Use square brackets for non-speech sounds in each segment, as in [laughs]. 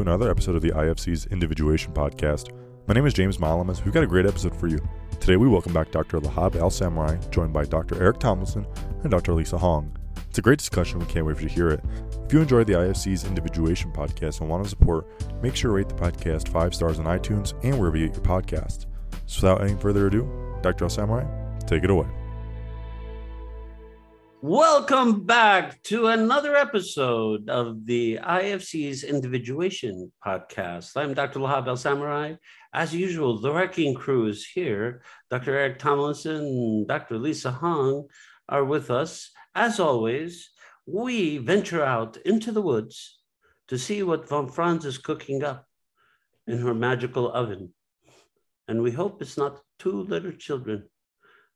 to another episode of the IFC's Individuation Podcast. My name is James Malamas. We've got a great episode for you. Today we welcome back Dr. Lahab Al-Samarrai, joined by Dr. Eric Tomlinson and Dr. Lisa Hong. It's a great discussion. We can't wait for you to hear it. If you enjoyed the IFC's Individuation Podcast and want to support, make sure to rate the podcast five stars on iTunes and wherever you get your podcasts. So without any further ado, Dr. Al-Samarrai, take it away. Welcome back to another episode of the IFC's Individuation Podcast. I'm Dr. Lahab El Samarrai. As usual, the wrecking crew is here. Dr. Eric Tomlinson, and Dr. Lisa Hong are with us. As always, we venture out into the woods to see what Von Franz is cooking up in her magical oven. And we hope it's not two little children.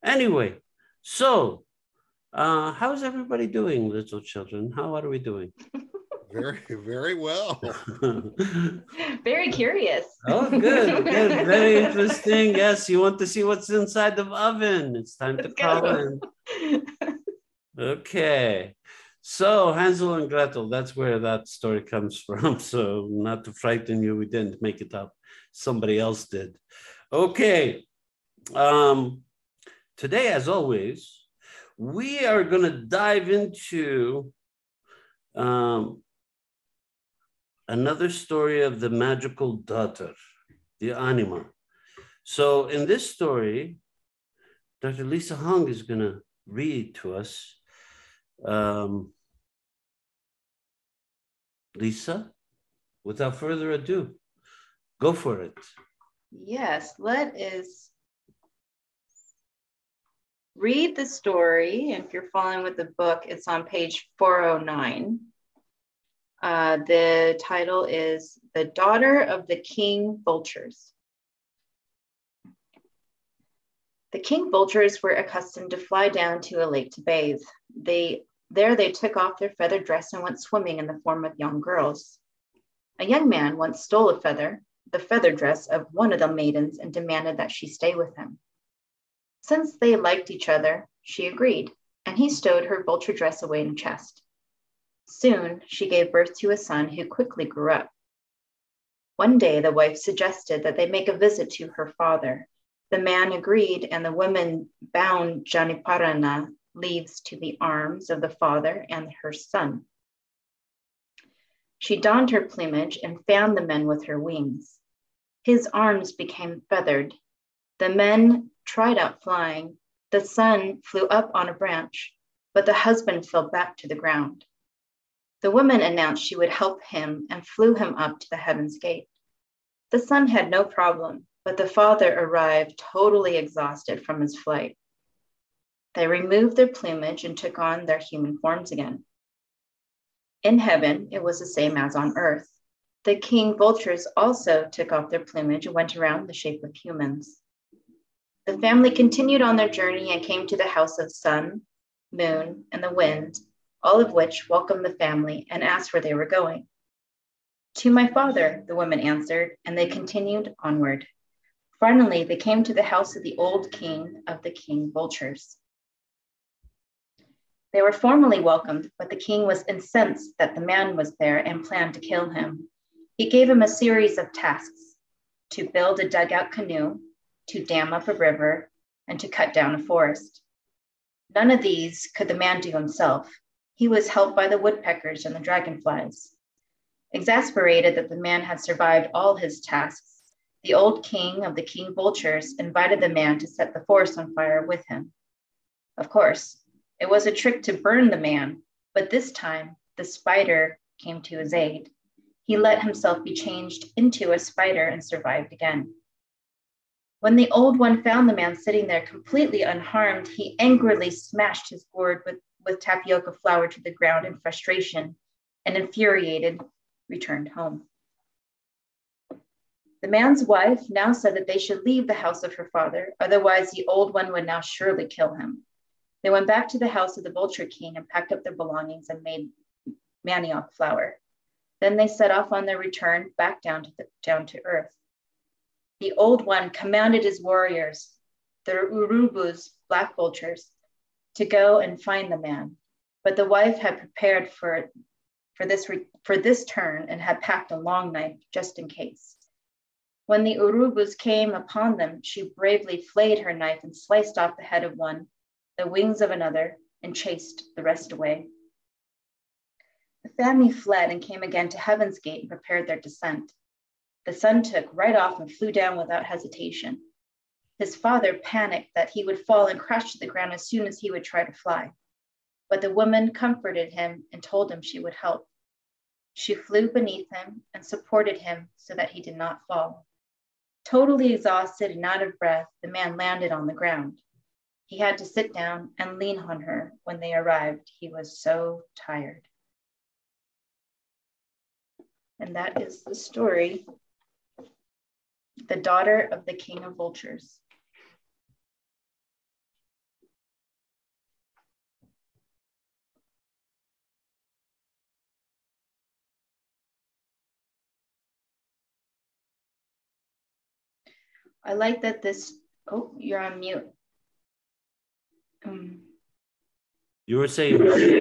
Anyway, so uh, how's everybody doing, little children? How are we doing? [laughs] Very, very well. [laughs] Very curious. oh, good, good, very [laughs] interesting. Yes, you want to see what's inside the oven. It's time to Let's call go. in. Okay. So Hansel and Gretel, that's where that story comes from. So not to frighten you, we didn't make it up. Somebody else did. Okay. Um, today, as always, we are going to dive into um, another story of the magical daughter, the anima. So in this story, Dr. Lisa Hong is going to read to us. Um, Lisa, without further ado, go for it. Yes, let us read the story. If you're following with the book, it's on page 409. Uh, the title is The Daughter of the King Vultures. The king vultures were accustomed to fly down to a lake to bathe. They there they took off their feather dress and went swimming in the form of young girls. A young man once stole a feather, the feather dress of one of the maidens, and demanded that she stay with him. Since they liked each other, she agreed, and he stowed her vulture dress away in a chest. Soon she gave birth to a son who quickly grew up. One day the wife suggested that they make a visit to her father. The man agreed, and the woman bound Janiparana leaves to the arms of the father and her son. She donned her plumage and fanned the men with her wings. His arms became feathered. The men tried out flying. The son flew up on a branch, but the husband fell back to the ground. The woman announced she would help him and flew him up to the heaven's gate. The son had no problem, but the father arrived totally exhausted from his flight. They removed their plumage and took on their human forms again. In heaven, it was the same as on earth. The king vultures also took off their plumage and went around the shape of humans. The family continued on their journey and came to the house of sun, moon, and the wind, all of which welcomed the family and asked where they were going. To my father, the women answered, and they continued onward. Finally, they came to the house of the old king of the king vultures. They were formally welcomed, but the king was incensed that the man was there and planned to kill him. He gave him a series of tasks to build a dugout canoe, to dam up a river, and to cut down a forest. None of these could the man do himself. He was helped by the woodpeckers and the dragonflies. Exasperated that the man had survived all his tasks, the old king of the king vultures invited the man to set the forest on fire with him. Of course, it was a trick to burn the man, but this time the spider came to his aid. He let himself be changed into a spider and survived again. When the old one found the man sitting there completely unharmed, he angrily smashed his gourd with, with tapioca flour to the ground in frustration and infuriated returned home. The man's wife now said that they should leave the house of her father, otherwise, the old one would now surely kill him. They went back to the house of the vulture king and packed up their belongings and made manioc flour. Then they set off on their return back down to, the, down to earth. The old one commanded his warriors, the Urubus, black vultures, to go and find the man. But the wife had prepared for, for, this, for this turn and had packed a long knife just in case. When the Urubus came upon them, she bravely flayed her knife and sliced off the head of one, the wings of another, and chased the rest away. The family fled and came again to Heaven's Gate and prepared their descent. The son took right off and flew down without hesitation. His father panicked that he would fall and crash to the ground as soon as he would try to fly. But the woman comforted him and told him she would help. She flew beneath him and supported him so that he did not fall. Totally exhausted and out of breath, the man landed on the ground. He had to sit down and lean on her when they arrived. He was so tired. And that is the story The Daughter of the King of Vultures. I like that this, oh, you're on mute. Um, you were saying.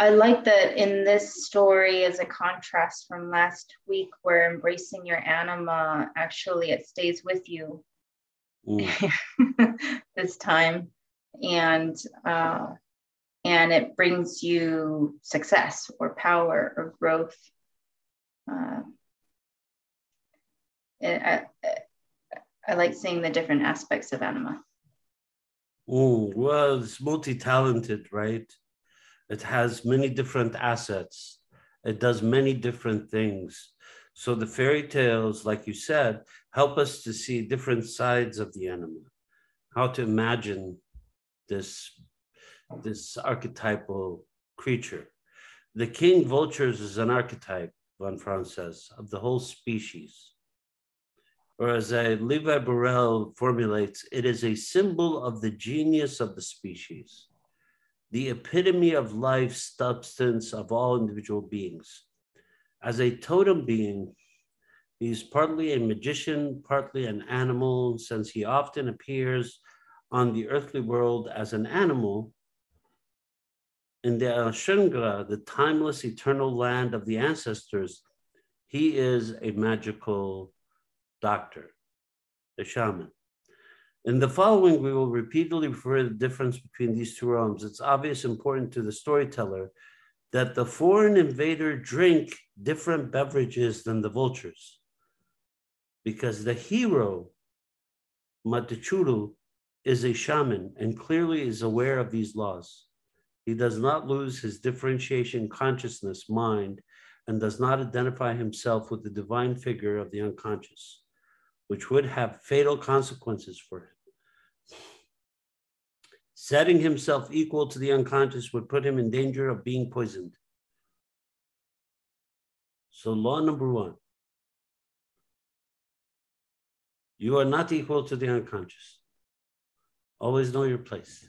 I like that in this story as a contrast from last week, where embracing your anima actually it stays with you [laughs] this time, and uh, and it brings you success or power or growth. Uh, I, I like seeing the different aspects of anima. Oh, well, it's multi talented, right? It has many different assets, it does many different things. So the fairy tales, like you said, help us to see different sides of the animal, how to imagine this, this archetypal creature. The king vultures is an archetype, Von Franz says, of the whole species or as Lévy-Bruhl formulates, it is a symbol of the genius of the species, the epitome of life substance of all individual beings. As a totem being, he's partly a magician, partly an animal, since he often appears on the earthly world as an animal. In the Ashangra, the timeless, eternal land of the ancestors, he is a magical doctor, the shaman. In the following, we will repeatedly refer to the difference between these two realms. It's obvious important to the storyteller that the foreign invader drink different beverages than the vultures because the hero, Matichuru, is a shaman and clearly is aware of these laws. He does not lose his differentiation consciousness mind and does not identify himself with the divine figure of the unconscious which would have fatal consequences for him. Setting himself equal to the unconscious would put him in danger of being poisoned. So, law number one you are not equal to the unconscious. Always know your place.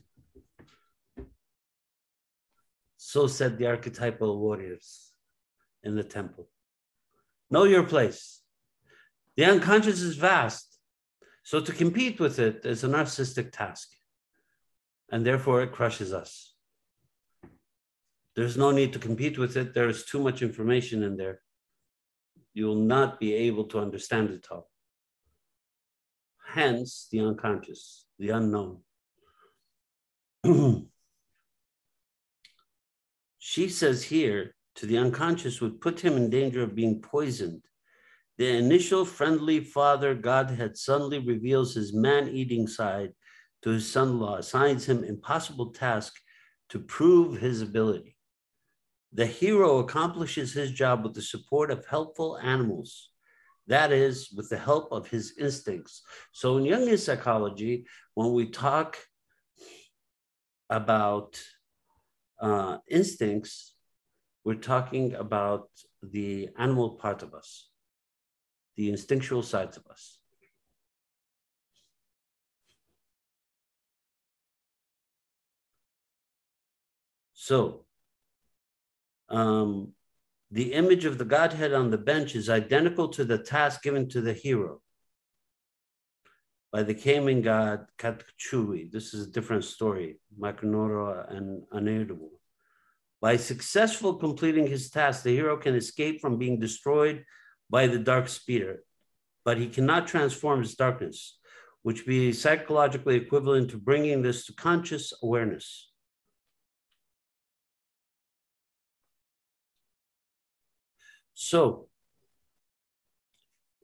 So said the archetypal warriors in the temple. Know your place. The unconscious is vast. So to compete with it is a narcissistic task. And therefore it crushes us. There's no need to compete with it. There is too much information in there. You will not be able to understand it all. Hence the unconscious, the unknown. [clears throat] she says here to the unconscious would put him in danger of being poisoned the initial friendly father Godhead suddenly reveals his man eating side to his son in law, assigns him impossible task to prove his ability. The hero accomplishes his job with the support of helpful animals, that is, with the help of his instincts. So, in Jungian psychology, when we talk about uh, instincts, we're talking about the animal part of us, the instinctual sides of us. So, um, the image of the Godhead on the bench is identical to the task given to the hero by the Cayman god Katchui. This is a different story, Makanora and Anerubu. By successful completing his task, the hero can escape from being destroyed by the dark spirit, but he cannot transform his darkness, which be psychologically equivalent to bringing this to conscious awareness. So,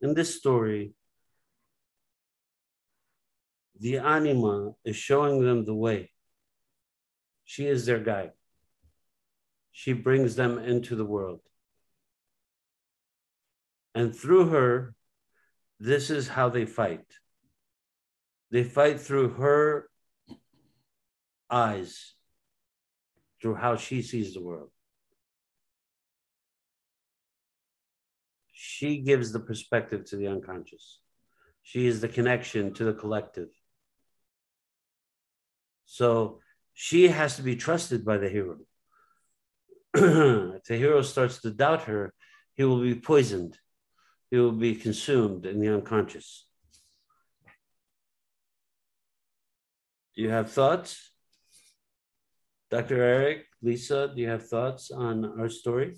in this story, the anima is showing them the way. She is their guide. She brings them into the world. And through her, this is how they fight. They fight through her eyes, through how she sees the world. She gives the perspective to the unconscious. She is the connection to the collective. So she has to be trusted by the hero. [clears throat] if the hero starts to doubt her, he will be poisoned. He will be consumed in the unconscious. Do you have thoughts? Dr. Eric, Lisa, do you have thoughts on our story?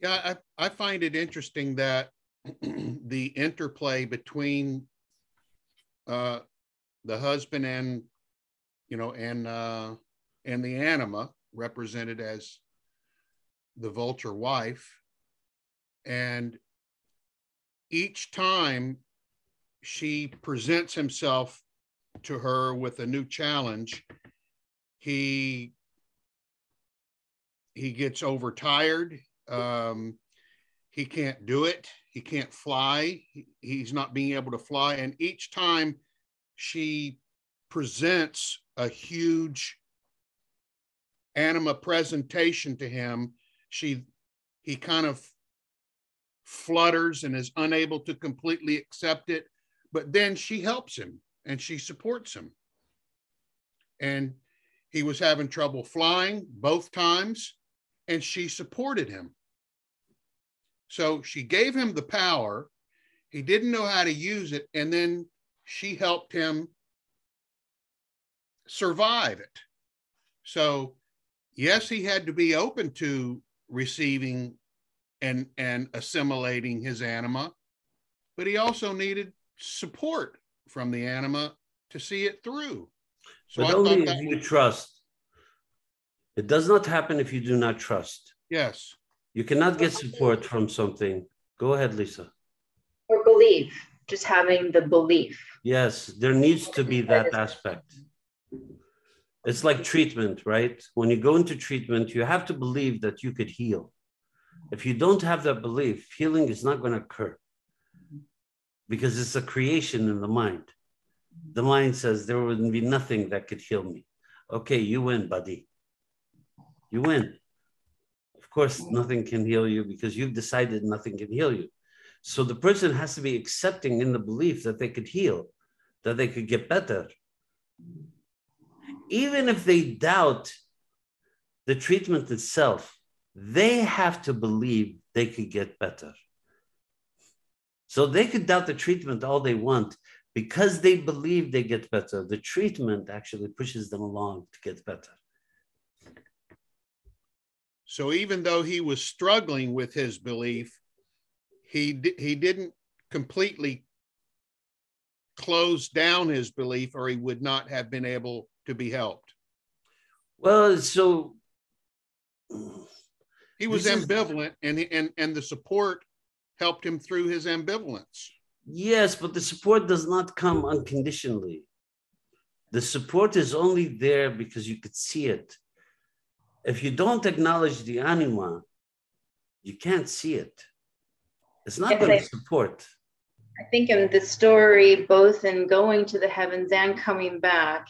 Yeah, I, I find it interesting that [clears throat] the interplay between uh, the husband and you know and uh, and the anima represented as the vulture wife and each time she presents himself to her with a new challenge he he gets overtired um, he can't do it. He can't fly. He, he's not being able to fly. And each time she presents a huge anima presentation to him, she he kind of flutters and is unable to completely accept it. But then she helps him and she supports him. And he was having trouble flying both times and she supported him. So she gave him the power. He didn't know how to use it. And then she helped him survive it. So, yes, he had to be open to receiving and, and assimilating his anima, but he also needed support from the anima to see it through. So but I only if you was... trust. It does not happen if you do not trust. Yes. You cannot get support from something. Go ahead, Lisa. Or believe just having the belief. Yes, there needs to be that aspect. It's like treatment, right? When you go into treatment, you have to believe that you could heal. If you don't have that belief, healing is not going to occur because it's a creation in the mind. The mind says there wouldn't be nothing that could heal me. Okay, you win, buddy you win. Of course, nothing can heal you because you've decided nothing can heal you. So the person has to be accepting in the belief that they could heal, that they could get better. Even if they doubt the treatment itself, they have to believe they could get better. So they could doubt the treatment all they want because they believe they get better. The treatment actually pushes them along to get better. So even though he was struggling with his belief, he he didn't completely close down his belief, or he would not have been able to be helped. Well, so he was ambivalent, and and and the support helped him through his ambivalence. Yes, but the support does not come unconditionally. The support is only there because you could see it if you don't acknowledge the anima, you can't see it. It's not going to support. I think in the story, both in going to the heavens and coming back,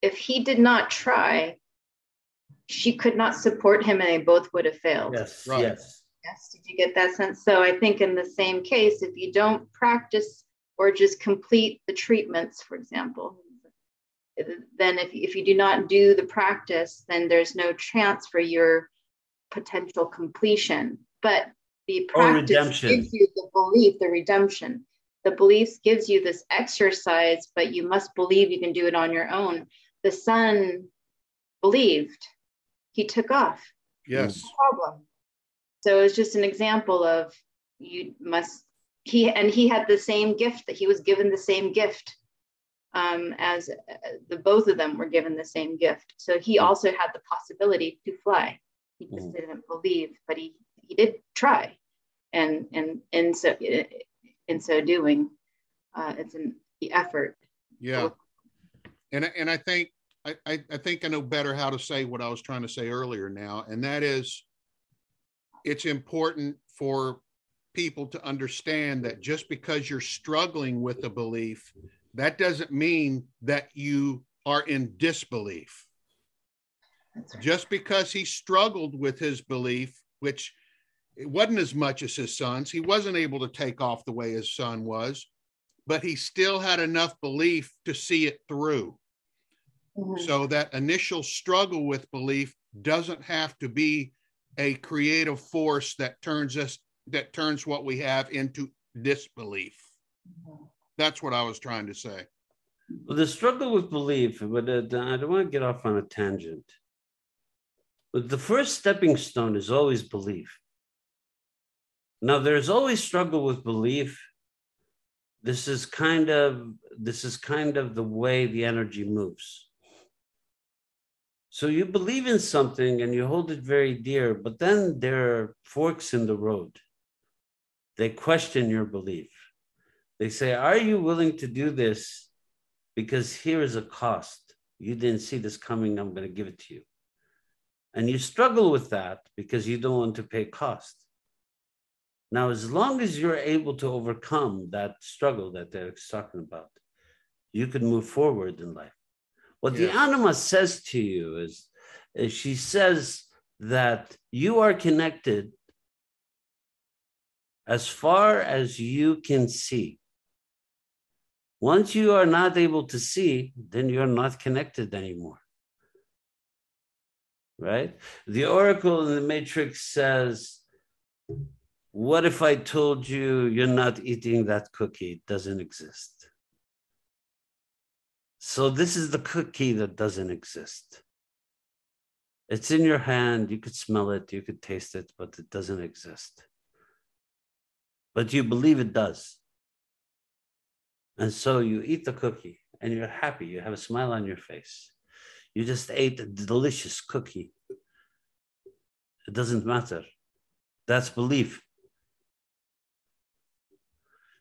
if he did not try, she could not support him and they both would have failed. Yes, right. yes. Yes, did you get that sense? So I think in the same case, if you don't practice or just complete the treatments, for example, then if, if you do not do the practice, then there's no chance for your potential completion. But the practice gives you the belief, the redemption. The beliefs gives you this exercise, but you must believe you can do it on your own. The son believed. He took off. Yes. No problem. So it was just an example of you must he and he had the same gift that he was given the same gift um, as uh, the both of them were given the same gift. So he also had the possibility to fly. He just mm. didn't believe, but he he did try, and and and so in so doing, uh, it's an effort. Yeah, and and I think I, I think I know better how to say what I was trying to say earlier now, and that is it's important for people to understand that just because you're struggling with a belief, that doesn't mean that you are in disbelief. Right. Just because he struggled with his belief, which it wasn't as much as his son's, he wasn't able to take off the way his son was, but he still had enough belief to see it through. Mm-hmm. So that initial struggle with belief doesn't have to be a creative force that turns us that turns what we have into disbelief. Mm-hmm. That's what I was trying to say. Well, the struggle with belief, but uh, I don't want to get off on a tangent. But the first stepping stone is always belief. Now, there's always struggle with belief. This is kind of this is kind of the way the energy moves. So you believe in something and you hold it very dear, but then there are forks in the road. They question your belief. They say, Are you willing to do this? Because here is a cost. You didn't see this coming. I'm going to give it to you. And you struggle with that because you don't want to pay cost. Now, as long as you're able to overcome that struggle that they're talking about, you can move forward in life. What the anima says to you is, is she says that you are connected as far as you can see. Once you are not able to see, then you're not connected anymore. Right? The oracle in the matrix says, What if I told you you're not eating that cookie? It doesn't exist. So this is the cookie that doesn't exist. It's in your hand. You could smell it, you could taste it, but it doesn't exist. But you believe it does. And so you eat the cookie and you're happy. You have a smile on your face. You just ate a delicious cookie. It doesn't matter. That's belief.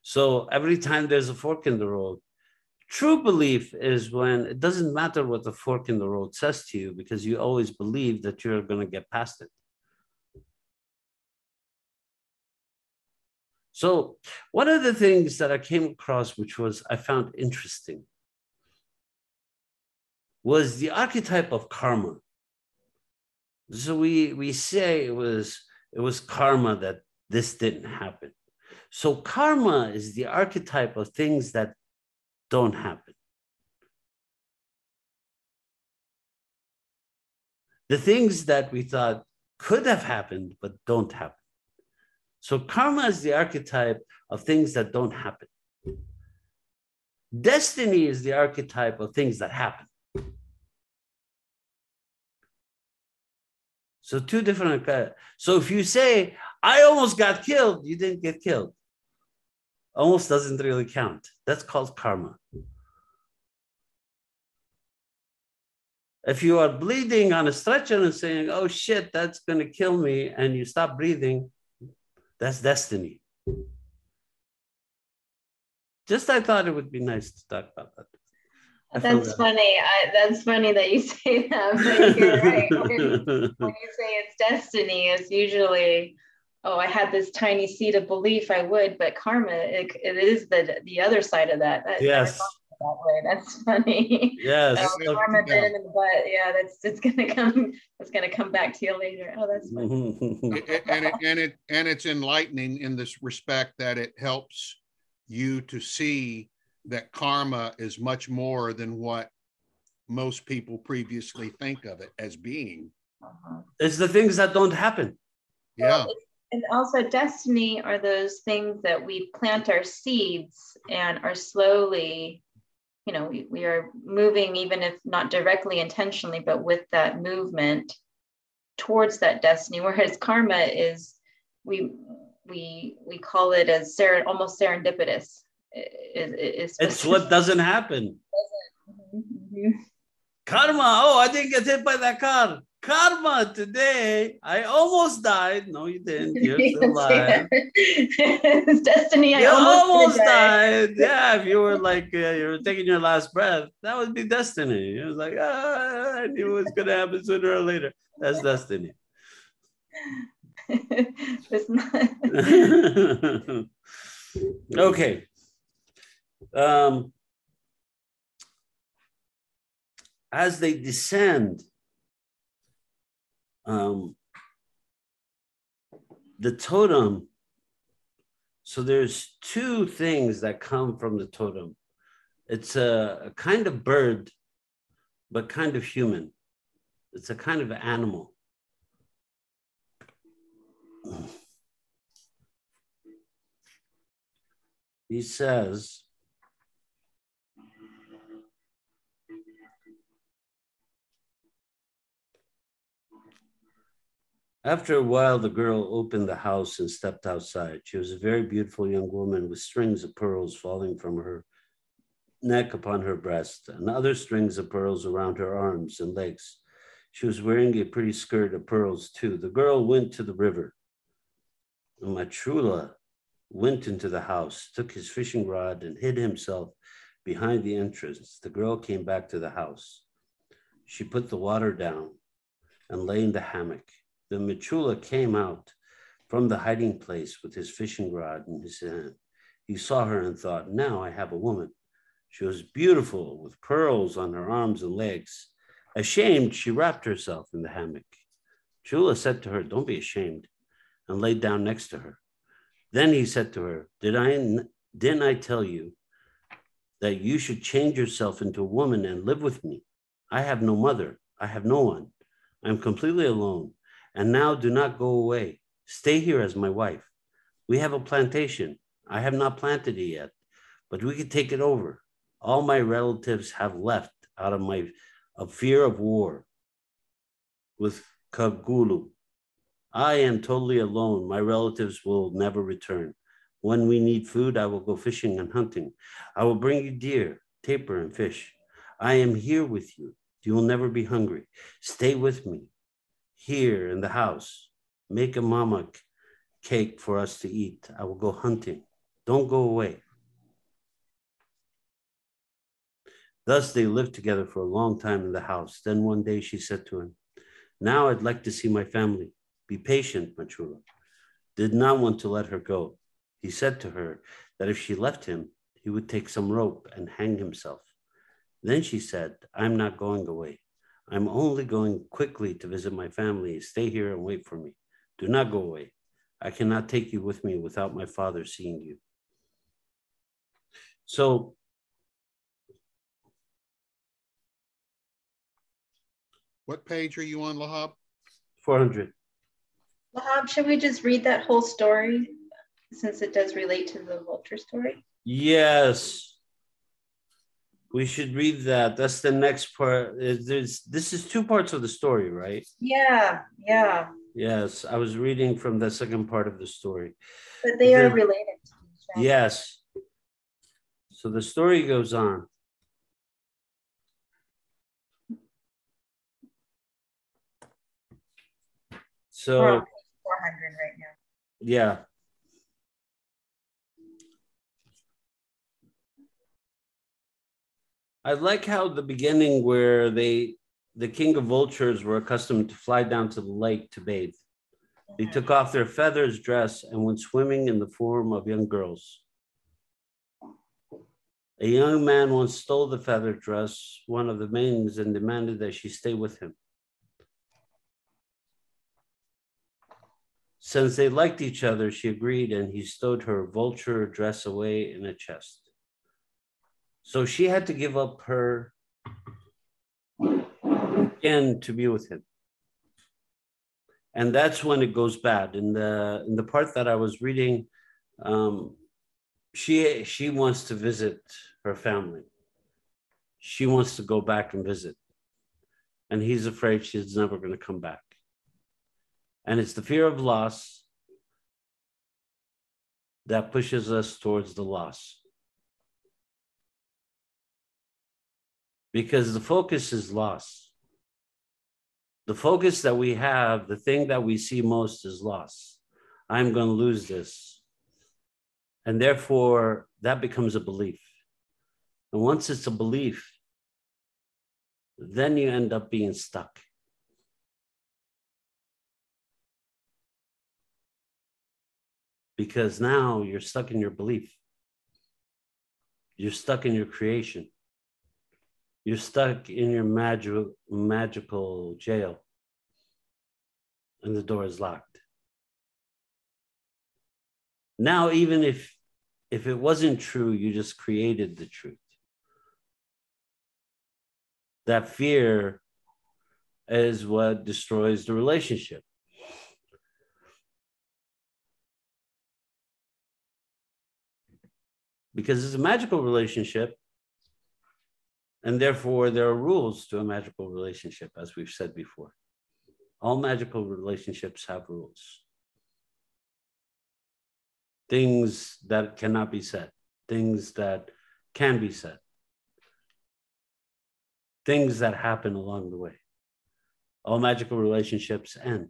So every time there's a fork in the road, True belief is when it doesn't matter what the fork in the road says to you because you always believe that you're going to get past it. So, one of the things that I came across, which was I found interesting, was the archetype of karma. So we we say it was it was karma that this didn't happen. So karma is the archetype of things that don't happen. The things that we thought could have happened but don't happen. So karma is the archetype of things that don't happen. Destiny is the archetype of things that happen. So two different. So if you say, I almost got killed, you didn't get killed almost doesn't really count. That's called karma. If you are bleeding on a stretcher and saying, oh shit, that's going to kill me, and you stop breathing, that's destiny. Just I thought it would be nice to talk about that. that's funny. I, that's funny that you [laughs] say that. But you're right. when, when you say it's destiny, it's usually oh, I had this tiny seed of belief I would, but karma, it, it is the the other side of that. that yes. that way. That's funny. Yes. Karma bit in the butt. Yeah, that's it's gonna come. It's gonna come back to you later. Oh, that's funny. It- it- and it and it and it's enlightening in this respect that it helps you to see that karma is much more than what most people previously think of it as being. Uh-huh. it's the things that don't happen. Yeah, And also, destiny are those things that we plant our seeds and are slowly, you know, we, we are moving, even if not directly intentionally, but with that movement towards that destiny. Whereas karma is, we we we call it as ser- almost serendipitous. It- it- it's what doesn't happen. [laughs] Mhm. Karma. Oh, I didn't get hit by that car. Karma today. I almost died. No, you didn't. [laughs] You're still alive. it's [laughs] destiny. I You almost, almost died. [laughs] Yeah, if you were like uh, you were taking your last breath, that would be destiny. It was like, ah, I knew it was gonna happen sooner or later. That's destiny. It's not- okay. Um, as they descend, um, the totem. So there's two things that come from the totem. It's a, a kind of bird, but kind of human. It's a kind of animal. he says, After a while, the girl opened the house and stepped outside. She was a very beautiful young woman with strings of pearls falling from her neck upon her breast and other strings of pearls around her arms and legs. She was wearing a pretty skirt of pearls, too. The girl went to the river. And Machula went into the house, took his fishing rod, and hid himself behind the entrance. The girl came back to the house. She put the water down and lay in the hammock. The Machula came out from the hiding place with his fishing rod in his hand. He saw her and thought, Now I have a woman. She was beautiful with pearls on her arms and legs. Ashamed, she wrapped herself in the hammock. Chula said to her, Don't be ashamed, and laid down next to her. Then he said to her, Did I didn't I tell you that you should change yourself into a woman and live with me? I have no mother, I have no one. I am completely alone. And now do not go away. Stay here as my wife. We have a plantation. I have not planted it yet, but we could take it over. All my relatives have left out of my of fear of war with Kagulu. I am totally alone. My relatives will never return. When we need food, I will go fishing and hunting. I will bring you deer, tapir, and fish. I am here with you. You will never be hungry. Stay with me here in the house. Make a mama cake for us to eat. I will go hunting. Don't go away. Thus they lived together for a long time in the house. Then one day she said to him, Now I'd like to see my family. Be patient, Machula. Did not want to let her go. He said to her that if she left him, he would take some rope and hang himself. Then she said, I'm not going away. I'm only going quickly to visit my family. Stay here and wait for me. Do not go away. I cannot take you with me without my father seeing you. So, What page are you on, Lahab? 400. Lahab, should we just read that whole story since it does relate to the vulture story? Yes. We should read that. That's the next part. Is There's, this is two parts of the story, right? Yeah, yeah. Yes. I was reading from the second part of the story. But they are The- related to each other. Yes. So the story goes on. So, 400 right now. yeah. I like how the beginning where they the king of vultures were accustomed to fly down to the lake to bathe. They took off their feathers, dress, and went swimming in the form of young girls. A young man once stole the feather dress, one of the maidens, and demanded that she stay with him. Since they liked each other, she agreed, and he stowed her vulture dress away in a chest. So she had to give up her skin to be with him. And that's when it goes bad. In the in the part that I was reading, um, she she wants to visit her family. She wants to go back and visit. And he's afraid she's never going to come back. And it's the fear of loss that pushes us towards the loss. Because the focus is loss. The focus that we have, the thing that we see most is loss. I'm going to lose this. And therefore, that becomes a belief. And once it's a belief, then you end up being stuck. Because now you're stuck in your belief. You're stuck in your creation. You're stuck in your magical magical jail. And the door is locked. Now, even if if it wasn't true, you just created the truth. That fear is what destroys the relationship. Because it's a magical relationship, and therefore there are rules to a magical relationship, as we've said before. All magical relationships have rules things that cannot be said, things that can be said, things that happen along the way. All magical relationships end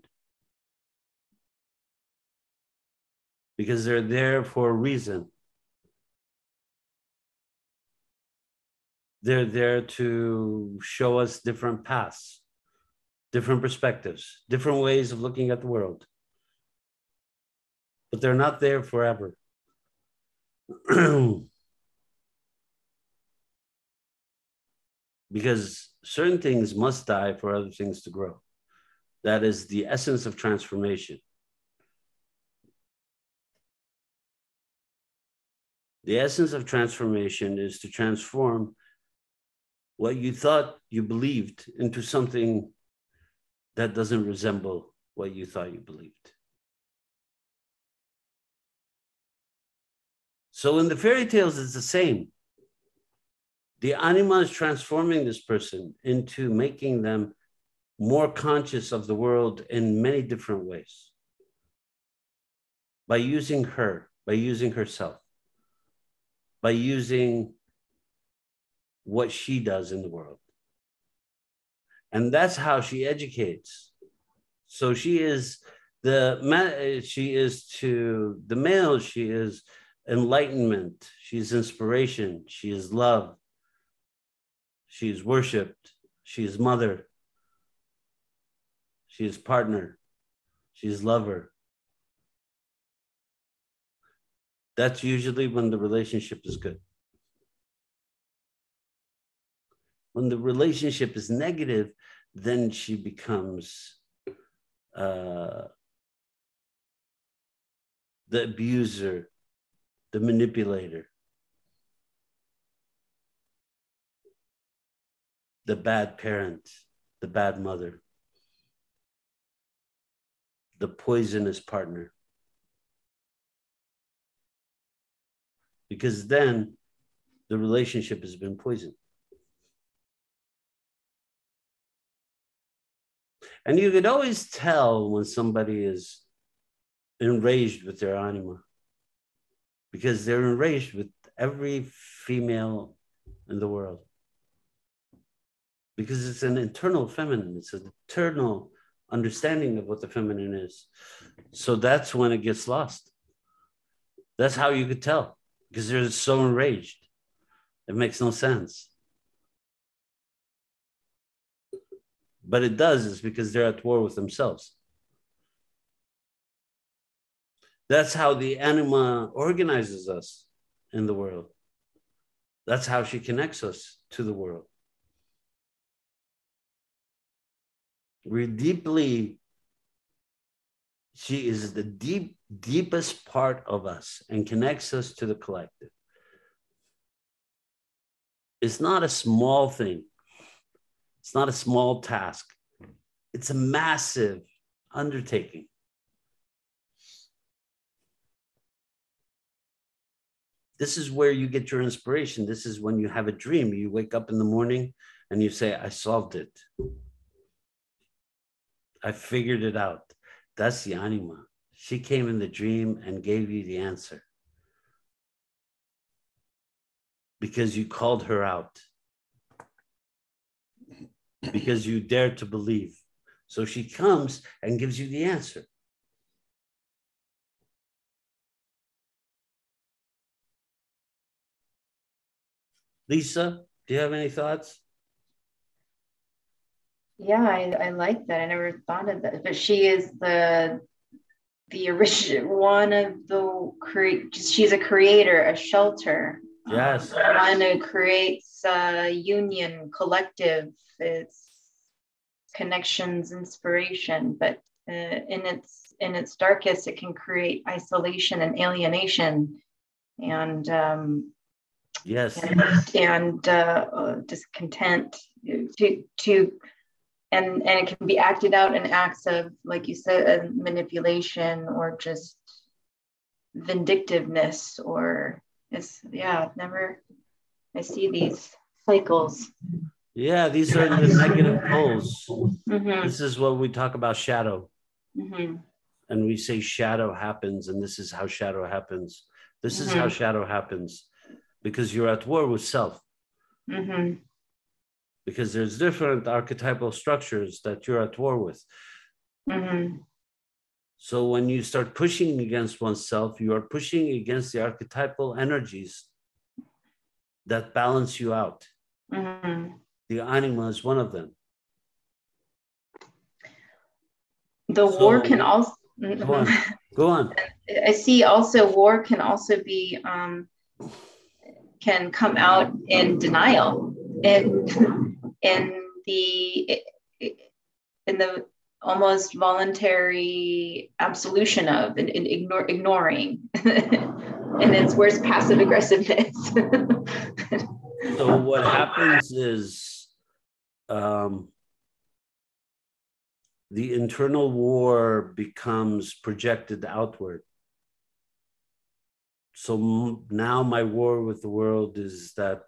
because they're there for a reason. They're there to show us different paths, different perspectives, different ways of looking at the world but they're not there forever. [clears throat] because certain things must die for other things to grow. That is the essence of transformation. The essence of transformation is to transform what you thought you believed into something that doesn't resemble what you thought you believed. So in the fairy tales, it's the same. The anima is transforming this person into making them more conscious of the world in many different ways by using her, by using herself, by using what she does in the world. And that's how she educates. So she is the she is to the male, she is enlightenment. She's inspiration. She is love. She is worshiped. She is mother. She is partner. She is lover. That's usually when the relationship is good. When the relationship is negative, then she becomes uh, the abuser, the manipulator, the bad parent, the bad mother, the poisonous partner. Because then the relationship has been poisoned. And you could always tell when somebody is enraged with their anima because they're enraged with every female in the world. Because it's an internal feminine, it's an internal understanding of what the feminine is. So that's when it gets lost. That's how you could tell because they're so enraged. It makes no sense. But it does, is because they're at war with themselves. That's how the anima organizes us in the world. That's how she connects us to the world. We're deeply, she is the deep, deepest part of us and connects us to the collective. It's not a small thing, it's not a small task, it's a massive undertaking. This is where you get your inspiration. This is when you have a dream. You wake up in the morning and you say, I solved it. I figured it out. That's the anima. She came in the dream and gave you the answer because you called her out, because you dare to believe. So she comes and gives you the answer. Lisa, do you have any thoughts? Yeah, I, I like that. I never thought of that. But she is the the original one of the create. She's a creator, a shelter. Yes. One who creates a union, collective. It's connections, inspiration. But uh, in its in its darkest, it can create isolation and alienation, and um, yes, and, and uh, uh discontent to to and and it can be acted out in acts of like you said manipulation or just vindictiveness or it's yeah never i see these cycles. Yeah these are the negative poles. Mm-hmm. this is what we talk about shadow. Mm-hmm. and we say shadow happens and this is how shadow happens. This is mm-hmm. how shadow happens. Because you're at war with self. Mm-hmm. Because there's different archetypal structures that you're at war with. Mm-hmm. So when you start pushing against oneself, you are pushing against the archetypal energies that balance you out. Mm-hmm. The anima is one of them. The so, war can also go on. Go on. [laughs] I see also war can also be um, can come out in denial and in the in the almost voluntary absolution of and, and ignore, ignoring. [laughs] And it's worse passive aggressiveness? [laughs] So what happens is um, the internal war becomes projected outward. So now my war with the world is that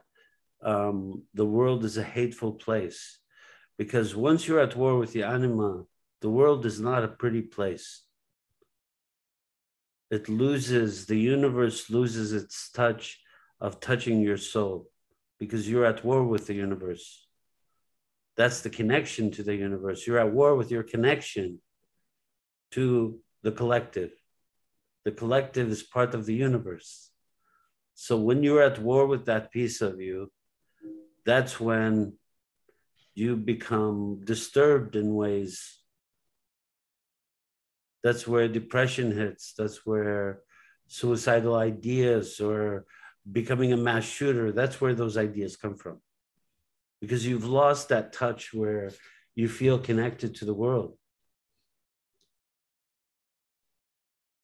um, the world is a hateful place. Because once you're at war with the anima, the world is not a pretty place. It loses, the universe loses its touch of touching your soul because you're at war with the universe. That's the connection to the universe. You're at war with your connection to the collective. The collective is part of the universe. So when you're at war with that piece of you, that's when you become disturbed in ways. That's where depression hits. That's where suicidal ideas or becoming a mass shooter, that's where those ideas come from. Because you've lost that touch where you feel connected to the world.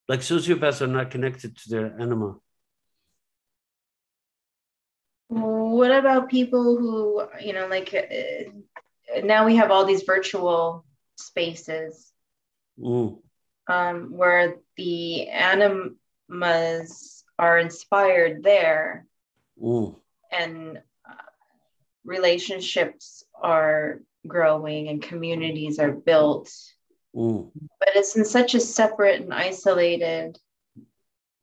Like sociopaths are not connected to their anima. what about people who you know like uh, now we have all these virtual spaces um, where the animas are inspired there Ooh. and uh, relationships are growing and communities are built Ooh. but it's in such a separate and isolated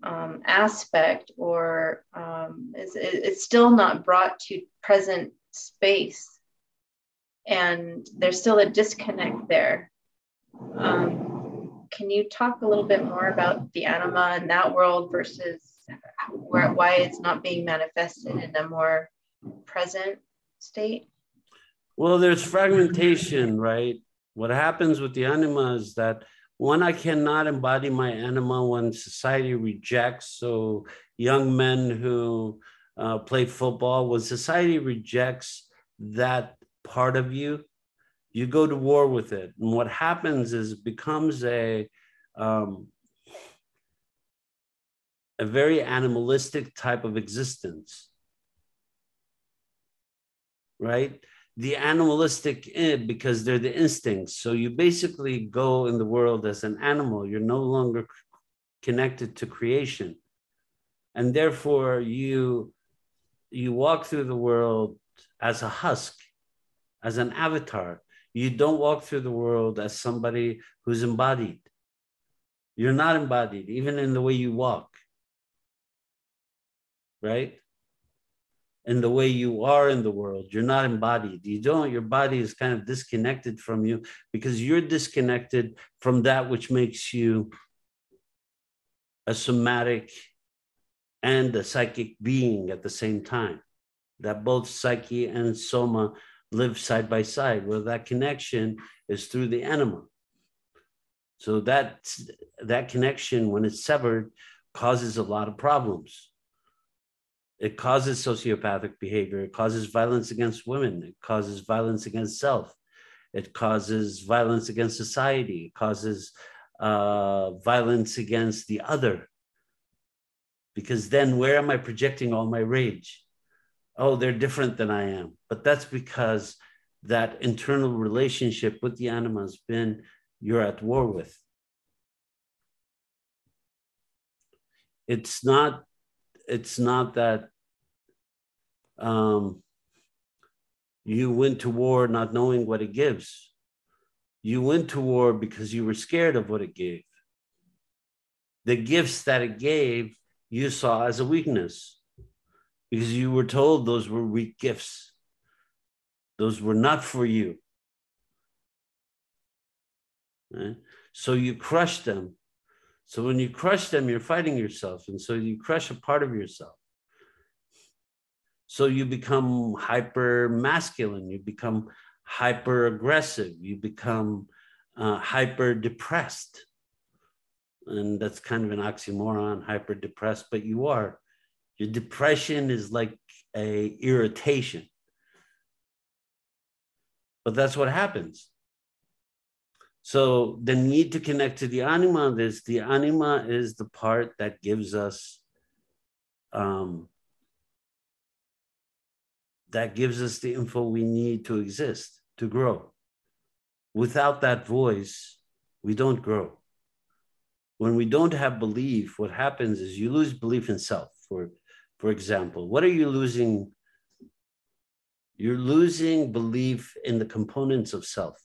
um, aspect or um, it's, it's still not brought to present space and there's still a disconnect there um, can you talk a little bit more about the anima in that world versus where, why it's not being manifested in a more present state well there's fragmentation right what happens with the anima is that one, I cannot embody my anima when society rejects. So young men who uh, play football. When society rejects that part of you, you go to war with it. And what happens is it becomes a um, a very animalistic type of existence. Right? The animalistic in because they're the instincts. So you basically go in the world as an animal. You're no longer connected to creation. And therefore you you walk through the world as a husk, as an avatar. You don't walk through the world as somebody who's embodied. You're not embodied, even in the way you walk, right? In the way you are in the world, you're not embodied. You don't, your body is kind of disconnected from you because you're disconnected from that which makes you a somatic and a psychic being at the same time. That both psyche and soma live side by side, where that connection is through the anima. So that that connection, when it's severed, causes a lot of problems. It causes sociopathic behavior. It causes violence against women. It causes violence against self. It causes violence against society. It causes uh, violence against the other because then where am I projecting all my rage? Oh, they're different than I am. But that's because that internal relationship with the anima has been you're at war with. It's not, it's not that um, you went to war not knowing what it gives. You went to war because you were scared of what it gave. The gifts that it gave you saw as a weakness because you were told those were weak gifts. Those were not for you. Right? So you crush them. So when you crush them, you're fighting yourself. And so you crush a part of yourself. So you become hyper masculine, you become hyper aggressive, you become uh, hyper depressed and that's kind of an oxymoron hyper depressed but you are your depression is like a irritation. But that's what happens. So the need to connect to the anima is the anima is the part that gives us um, that gives us the info we need to exist to grow. Without that voice we don't grow. When we don't have belief, what happens is you lose belief in self. For, for example, what are you losing? You're losing belief in the components of self.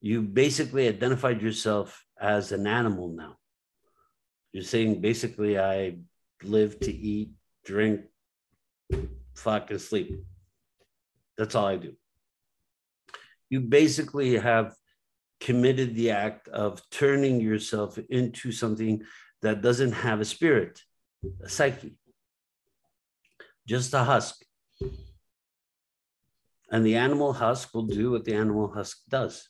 You basically identified yourself as an animal now. You're saying basically, I live to eat, drink, fuck, and sleep. That's all I do. You basically have committed the act of turning yourself into something that doesn't have a spirit, psyche, just a husk. And the animal husk will do what the animal husk does.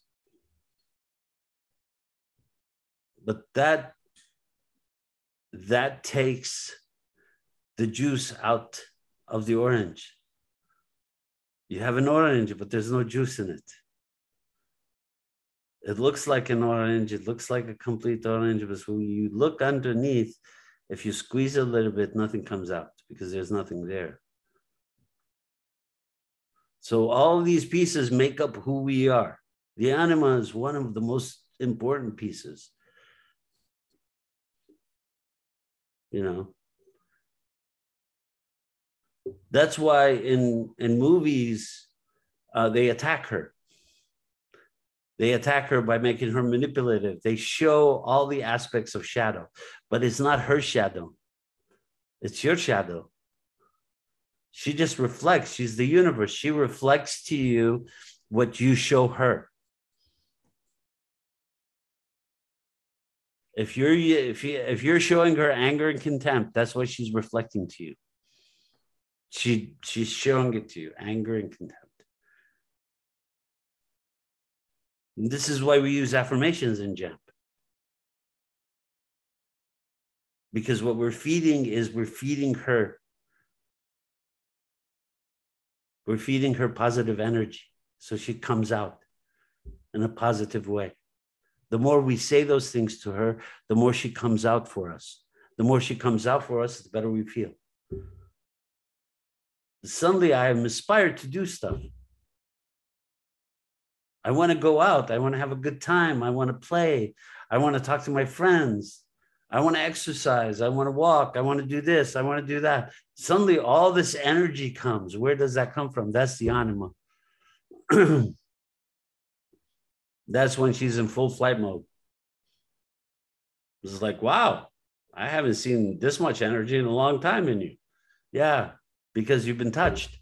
But that that takes the juice out of the orange. You have an orange, but there's no juice in it. It looks like an orange. It looks like a complete orange, but when you look underneath, if you squeeze a little bit, nothing comes out because there's nothing there. So all these pieces make up who we are. The anima is one of the most important pieces. You know. That's why in in movies uh, they attack her they attack her by making her manipulative. They show all the aspects of shadow, but it's not her shadow, it's your shadow. She just reflects. She's the universe. She reflects to you what you show her. If you're if you if you're showing her anger and contempt, that's what she's reflecting to you. She she's showing it to you, anger and contempt. This is why we use affirmations in Jamp. Because what we're feeding is we're feeding her. We're feeding her positive energy. So she comes out in a positive way. The more we say those things to her, the more she comes out for us. The more she comes out for us, the better we feel. Suddenly I am inspired to do stuff. I want to go out. I want to have a good time. I want to play. I want to talk to my friends. I want to exercise. I want to walk. I want to do this. I want to do that. Suddenly, all this energy comes. Where does that come from? That's the anima. [clears throat] That's when she's in full flight mode. It's like, wow, I haven't seen this much energy in a long time in you. Yeah, because you've been touched.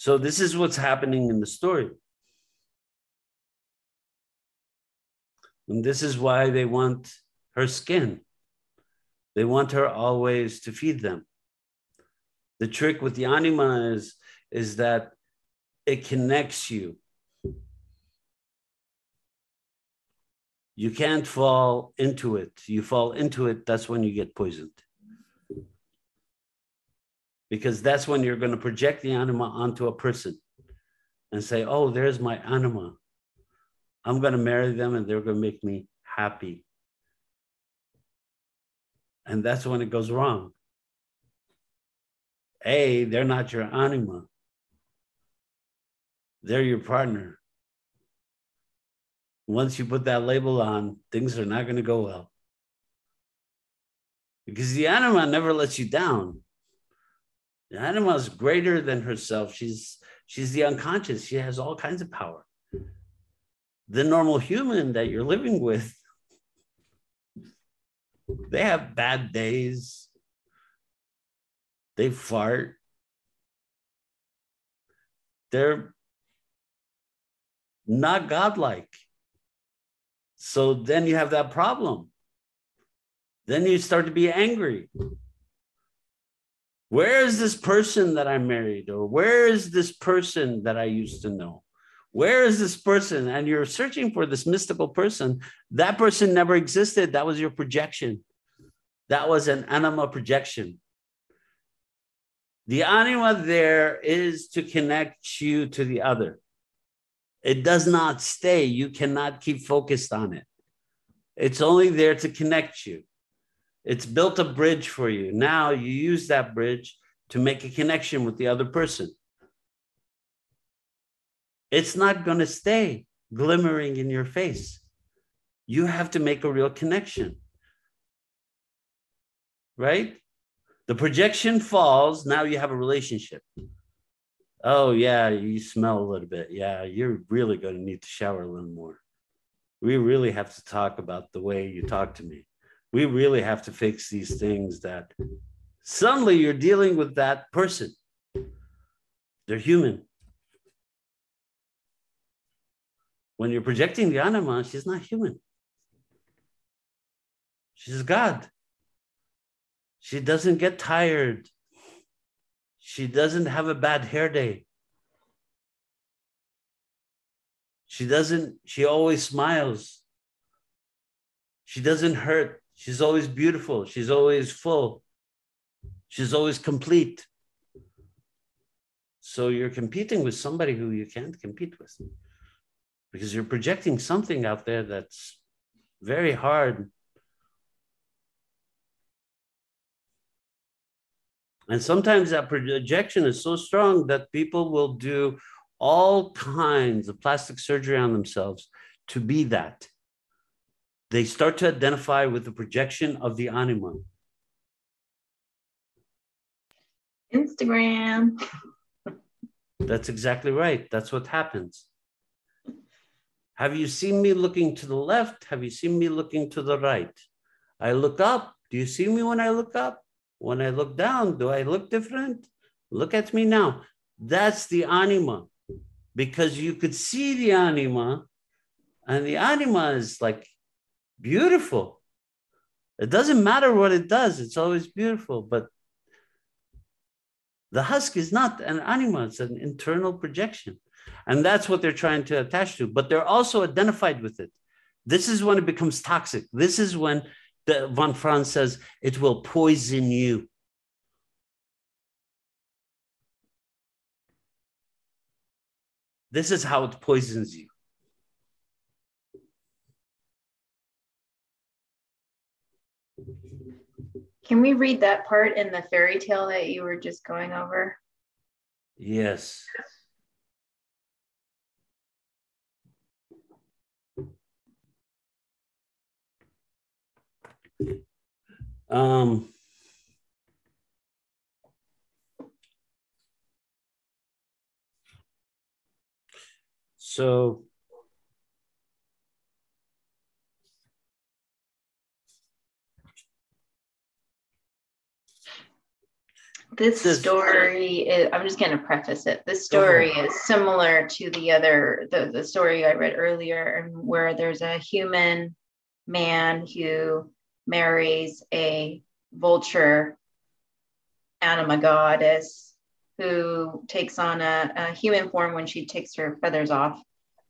So, this is what's happening in the story. And this is why they want her skin. They want her always to feed them. The trick with the anima is, is that it connects you. You can't fall into it. You fall into it, that's when you get poisoned. Because that's when you're going to project the anima onto a person and say, oh, there's my anima. I'm going to marry them and they're going to make me happy. And that's when it goes wrong. A, they're not your anima, they're your partner. Once you put that label on, things are not going to go well. Because the anima never lets you down. The anima is greater than herself. She's she's the unconscious. She has all kinds of power the normal human that you're living with, they have bad days. They fart. They're not godlike. So then you have that problem. Then you start to be angry. Where is this person that I married? Or where is this person that I used to know? Where is this person? And you're searching for this mystical person. That person never existed. That was your projection. That was an anima projection. The anima there is to connect you to the other. It does not stay. You cannot keep focused on it. It's only there to connect you. It's built a bridge for you. Now you use that bridge to make a connection with the other person it's not going to stay glimmering in your face. You have to make a real connection. Right? The projection falls. Now you have a relationship. Oh, yeah, you smell a little bit. Yeah, you're really going to need to shower a little more. We really have to talk about the way you talk to me. We really have to fix these things that suddenly you're dealing with that person. They're human. when you're projecting the anima, she's not human. She's God. She doesn't get tired. She doesn't have a bad hair day. She doesn't, she always smiles. She doesn't hurt. She's always beautiful. She's always full. She's always complete. So you're competing with somebody who you can't compete with because you're projecting something out there that's very hard. And sometimes that projection is so strong that people will do all kinds of plastic surgery on themselves to be that. They start to identify with the projection of the anima. Instagram. That's exactly right. That's what happens. Have you seen me looking to the left? Have you seen me looking to the right? I look up. Do you see me when I look up? When I look down, do I look different? Look at me now. That's the anima because you could see the anima, and the anima is like beautiful. It doesn't matter what it does, it's always beautiful. But the husk is not an anima, it's an internal projection. And that's what they're trying to attach to. But they're also identified with it. This is when it becomes toxic. This is when the, von Franz says it will poison you. This is how it poisons you. Can we read that part in the fairy tale that you were just going over? Yes. Um, so This This- story is, I'm just going to preface it. This story is similar to the other, the, the story I read earlier, where there's a human man who marries a vulture anima goddess who takes on a, a human form when she takes her feathers off.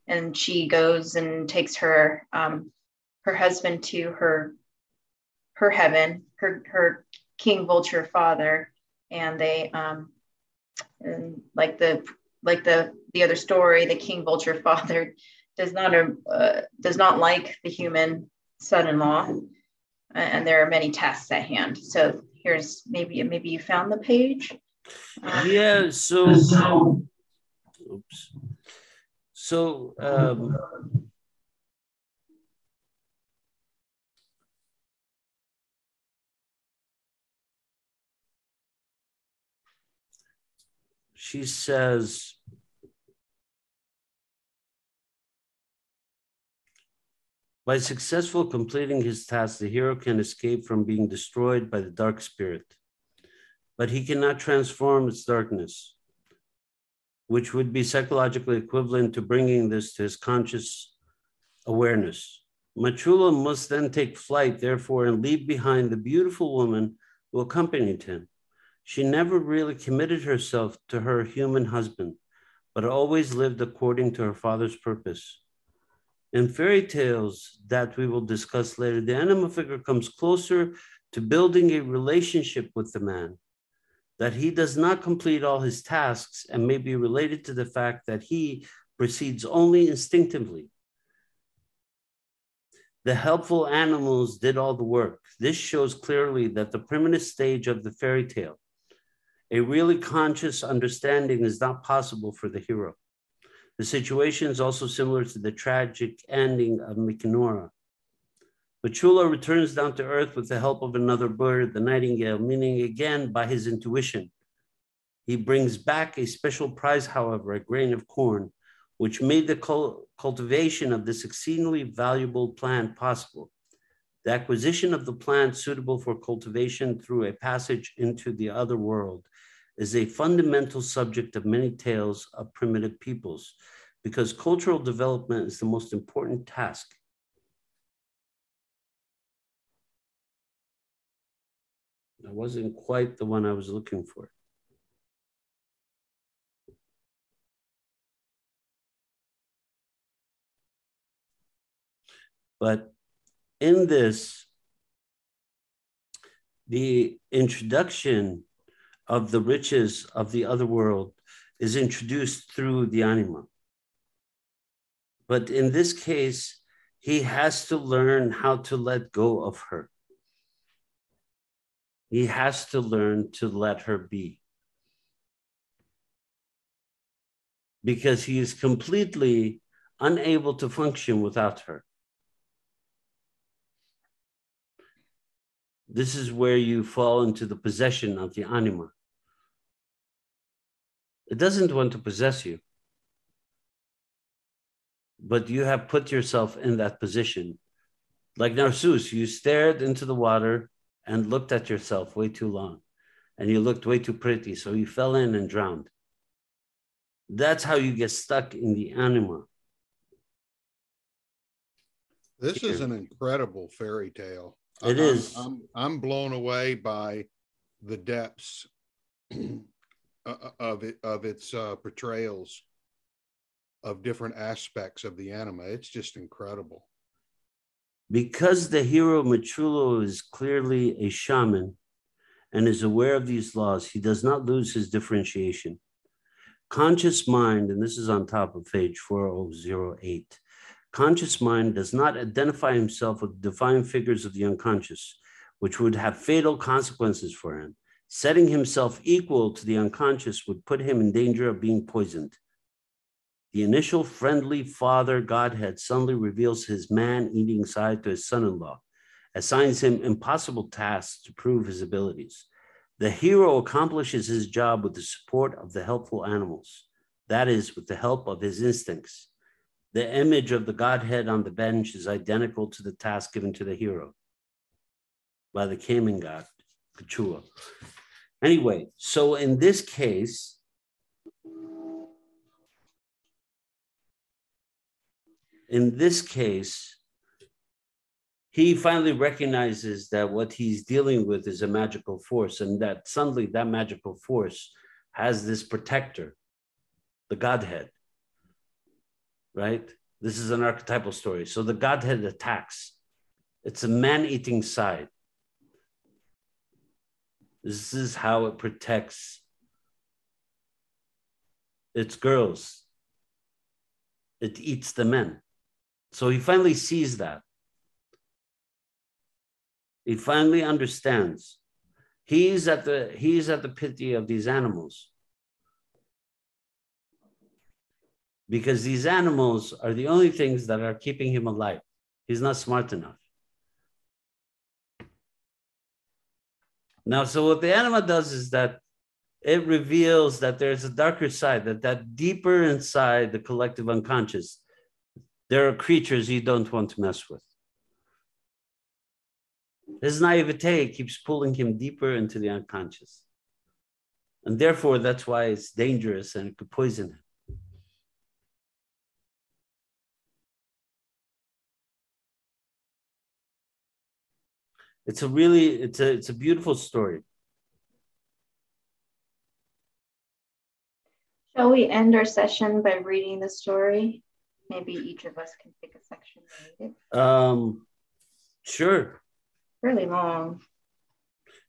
And she goes and takes her um, her husband to her her heaven, her her king vulture father, and they um and like the like the the other story the king vulture father [laughs] does not uh, does not like the human son-in-law. And there are many tests at hand. So here's maybe maybe you found the page. Uh, yeah, so oops. So um she says By successful completing his task, the hero can escape from being destroyed by the dark spirit, but he cannot transform its darkness, which would be psychologically equivalent to bringing this to his conscious awareness. Machula must then take flight, therefore, and leave behind the beautiful woman who accompanied him. She never really committed herself to her human husband, but always lived according to her father's purpose. In fairy tales that we will discuss later, the anima figure comes closer to building a relationship with the man, that he does not complete all his tasks and may be related to the fact that he proceeds only instinctively. The helpful animals did all the work. This shows clearly that the primitive stage of the fairy tale, a really conscious understanding, is not possible for the hero. The situation is also similar to the tragic ending of Mikanora. But Chula returns down to earth with the help of another bird, the nightingale, meaning again by his intuition. He brings back a special prize, however, a grain of corn, which made the cul- cultivation of this exceedingly valuable plant possible. The acquisition of the plant suitable for cultivation through a passage into the other world is a fundamental subject of many tales of primitive peoples because cultural development is the most important task. That wasn't quite the one I was looking for. But in this, the introduction of the riches of the other world is introduced through the anima. But in this case, he has to learn how to let go of her. He has to learn to let her be. Because he is completely unable to function without her. This is where you fall into the possession of the anima. It doesn't want to possess you, but you have put yourself in that position. Like Narcissus, you stared into the water and looked at yourself way too long, and you looked way too pretty, so you fell in and drowned. That's how you get stuck in the anima. This is an incredible fairy tale. It I'm, is. I'm, I'm blown away by the depths of it of its uh, portrayals of different aspects of the anima. It's just incredible. Because the hero Machulo is clearly a shaman and is aware of these laws, he does not lose his differentiation. Conscious mind, and this is on top of page 4008, conscious mind does not identify himself with defined figures of the unconscious, which would have fatal consequences for him. Setting himself equal to the unconscious would put him in danger of being poisoned. The initial friendly father Godhead suddenly reveals his man eating side to his son in law, assigns him impossible tasks to prove his abilities. The hero accomplishes his job with the support of the helpful animals, that is, with the help of his instincts. The image of the Godhead on the bench is identical to the task given to the hero by the Cayman god, Kachua. Anyway, so in this case, in this case, he finally recognizes that what he's dealing with is a magical force, and that suddenly that magical force has this protector, the Godhead. Right? This is an archetypal story. So the Godhead attacks. It's a man eating side. This is how it protects its girls. It eats the men. So he finally sees that. He finally understands. He's at the he's at the pity of these animals. Because these animals are the only things that are keeping him alive. He's not smart enough. Now, so what the anima does is that it reveals that there's a darker side, that that deeper inside the collective unconscious, there are creatures you don't want to mess with. His naivete keeps pulling him deeper into the unconscious. And therefore, that's why it's dangerous and it could poison him. It's a really, it's a, it's a beautiful story. Shall we end our session by reading the story? Maybe each of us can pick a section and read it. Um, sure, Really long.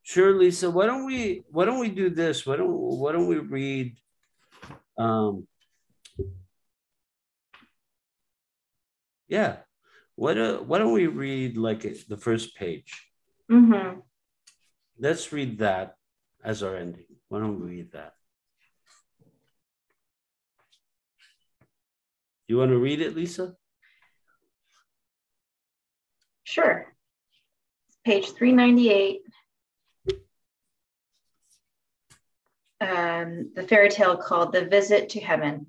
sure, Lisa. Why don't we, why don't we do this? Why don't, why don't we read, um, yeah, why don't, why don't we read like the first page? Mm-hmm. Let's read that as our ending. Why don't we read that? You want to read it, Lisa? Sure. Page 398. Um, the fairy tale called The Visit to Heaven.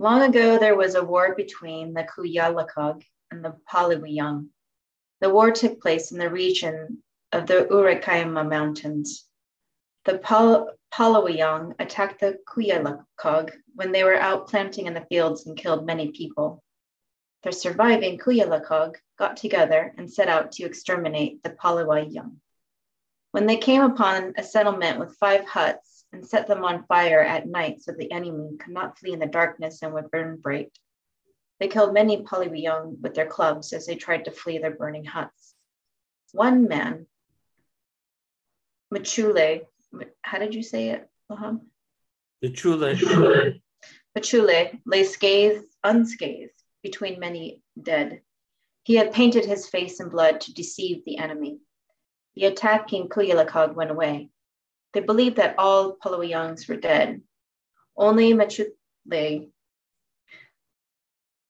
Long ago, there was a war between the Kuyalakog and the Paliwiyang. The war took place in the region of the Urakaima Mountains. The Pal- Palawiyang attacked the Kuyalakog when they were out planting in the fields and killed many people. The surviving Kuyalakog got together and set out to exterminate the Palawiyang. When they came upon a settlement with five huts and set them on fire at night so the enemy could not flee in the darkness and would burn bright, they killed many Palawiyang with their clubs as they tried to flee their burning huts. One man, Machule, how did you say it, Lahab? The Chula. Machule lay scathed, unscathed, between many dead. He had painted his face in blood to deceive the enemy. The attacking Kuyalakog went away. They believed that all Palawayangs were dead. Only Machule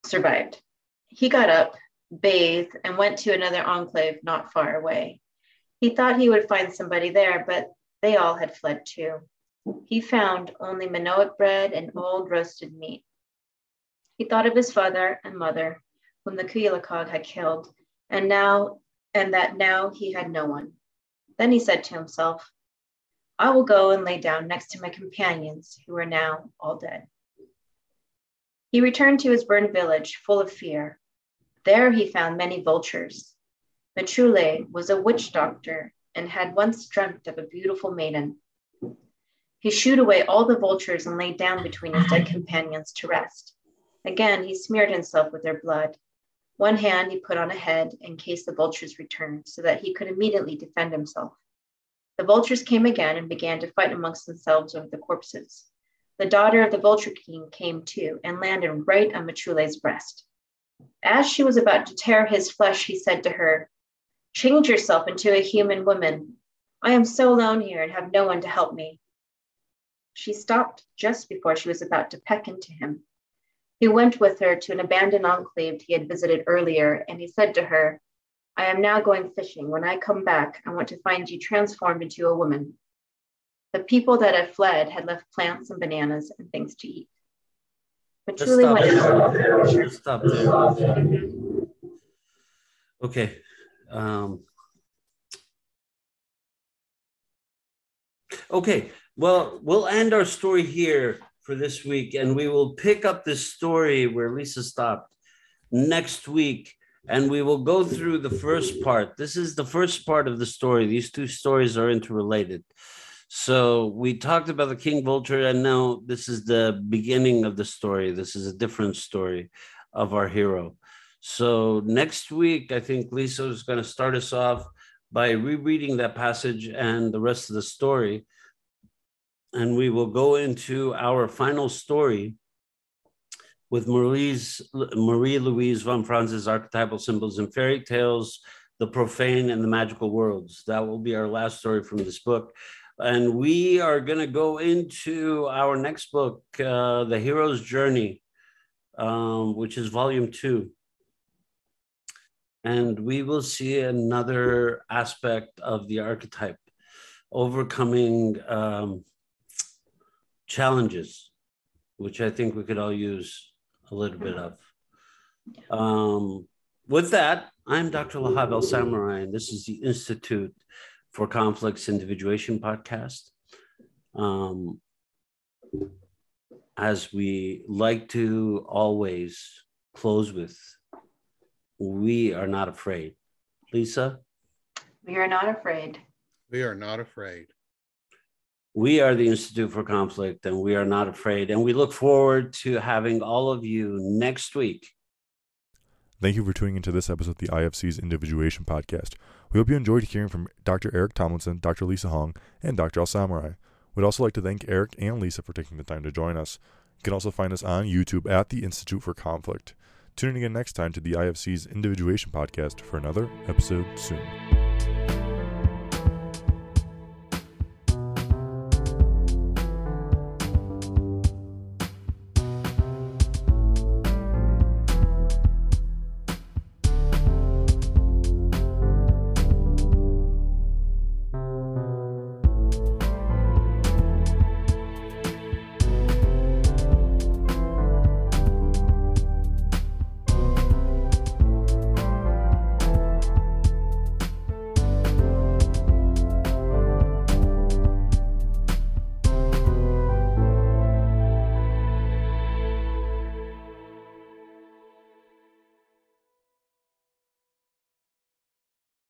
survived. He got up, bathed, and went to another enclave not far away. He thought he would find somebody there, but they all had fled too. He found only manioc bread and old roasted meat. He thought of his father and mother, whom the Kuyalakog had killed, and now and that now he had no one. Then he said to himself, I will go and lay down next to my companions, who are now all dead. He returned to his burned village, full of fear. There he found many vultures. Machule was a witch doctor and had once dreamt of a beautiful maiden. He shooed away all the vultures and lay down between his dead companions to rest. Again, he smeared himself with their blood. One hand he put on a head in case the vultures returned, so that he could immediately defend himself. The vultures came again and began to fight amongst themselves over the corpses. The daughter of the vulture king came too and landed right on Machule's breast. As she was about to tear his flesh, he said to her, Change yourself into a human woman. I am so alone here and have no one to help me. She stopped just before she was about to peck into him. He went with her to an abandoned enclave he had visited earlier, and he said to her, I am now going fishing. When I come back, I want to find you transformed into a woman. The people that had fled had left plants and bananas and things to eat. But Just stop there. Stop there. Okay. Um, okay. Well, we'll end our story here for this week, and we will pick up this story where Lisa stopped next week, and we will go through the first part. This is the first part of the story. These two stories are interrelated. So we talked about the King Vulture, and now this is the beginning of the story. This is a different story of our hero. So next week, I think Lisa is going to start us off by rereading that passage and the rest of the story and we will go into our final story with Marie's, Marie Louise von Franz's archetypal symbols and fairy tales, the profane and the magical worlds. That will be our last story from this book. And we are going to go into our next book, uh, The Hero's Journey, um, which is volume two. And we will see another aspect of the archetype, overcoming um, challenges, which I think we could all use a little bit of. Um, with that, I'm Dr. Lahab Al-Samarrai, and this is the Institute for Conflicts Individuation podcast. Um, as we like to always close with, we are not afraid. Lisa? We are not afraid. We are not afraid. We are the Institute for Conflict, and we are not afraid. And we look forward to having all of you next week. Thank you for tuning into this episode of the IFC's Individuation Podcast. We hope you enjoyed hearing from Dr. Eric Tomlinson, Dr. Lisa Hong, and Dr. Al-Samarrai. We'd also like to thank Eric and Lisa for taking the time to join us. You can also find us on YouTube at the Institute for Conflict. Tune in again next time to the IFC's Individuation Podcast for another episode soon.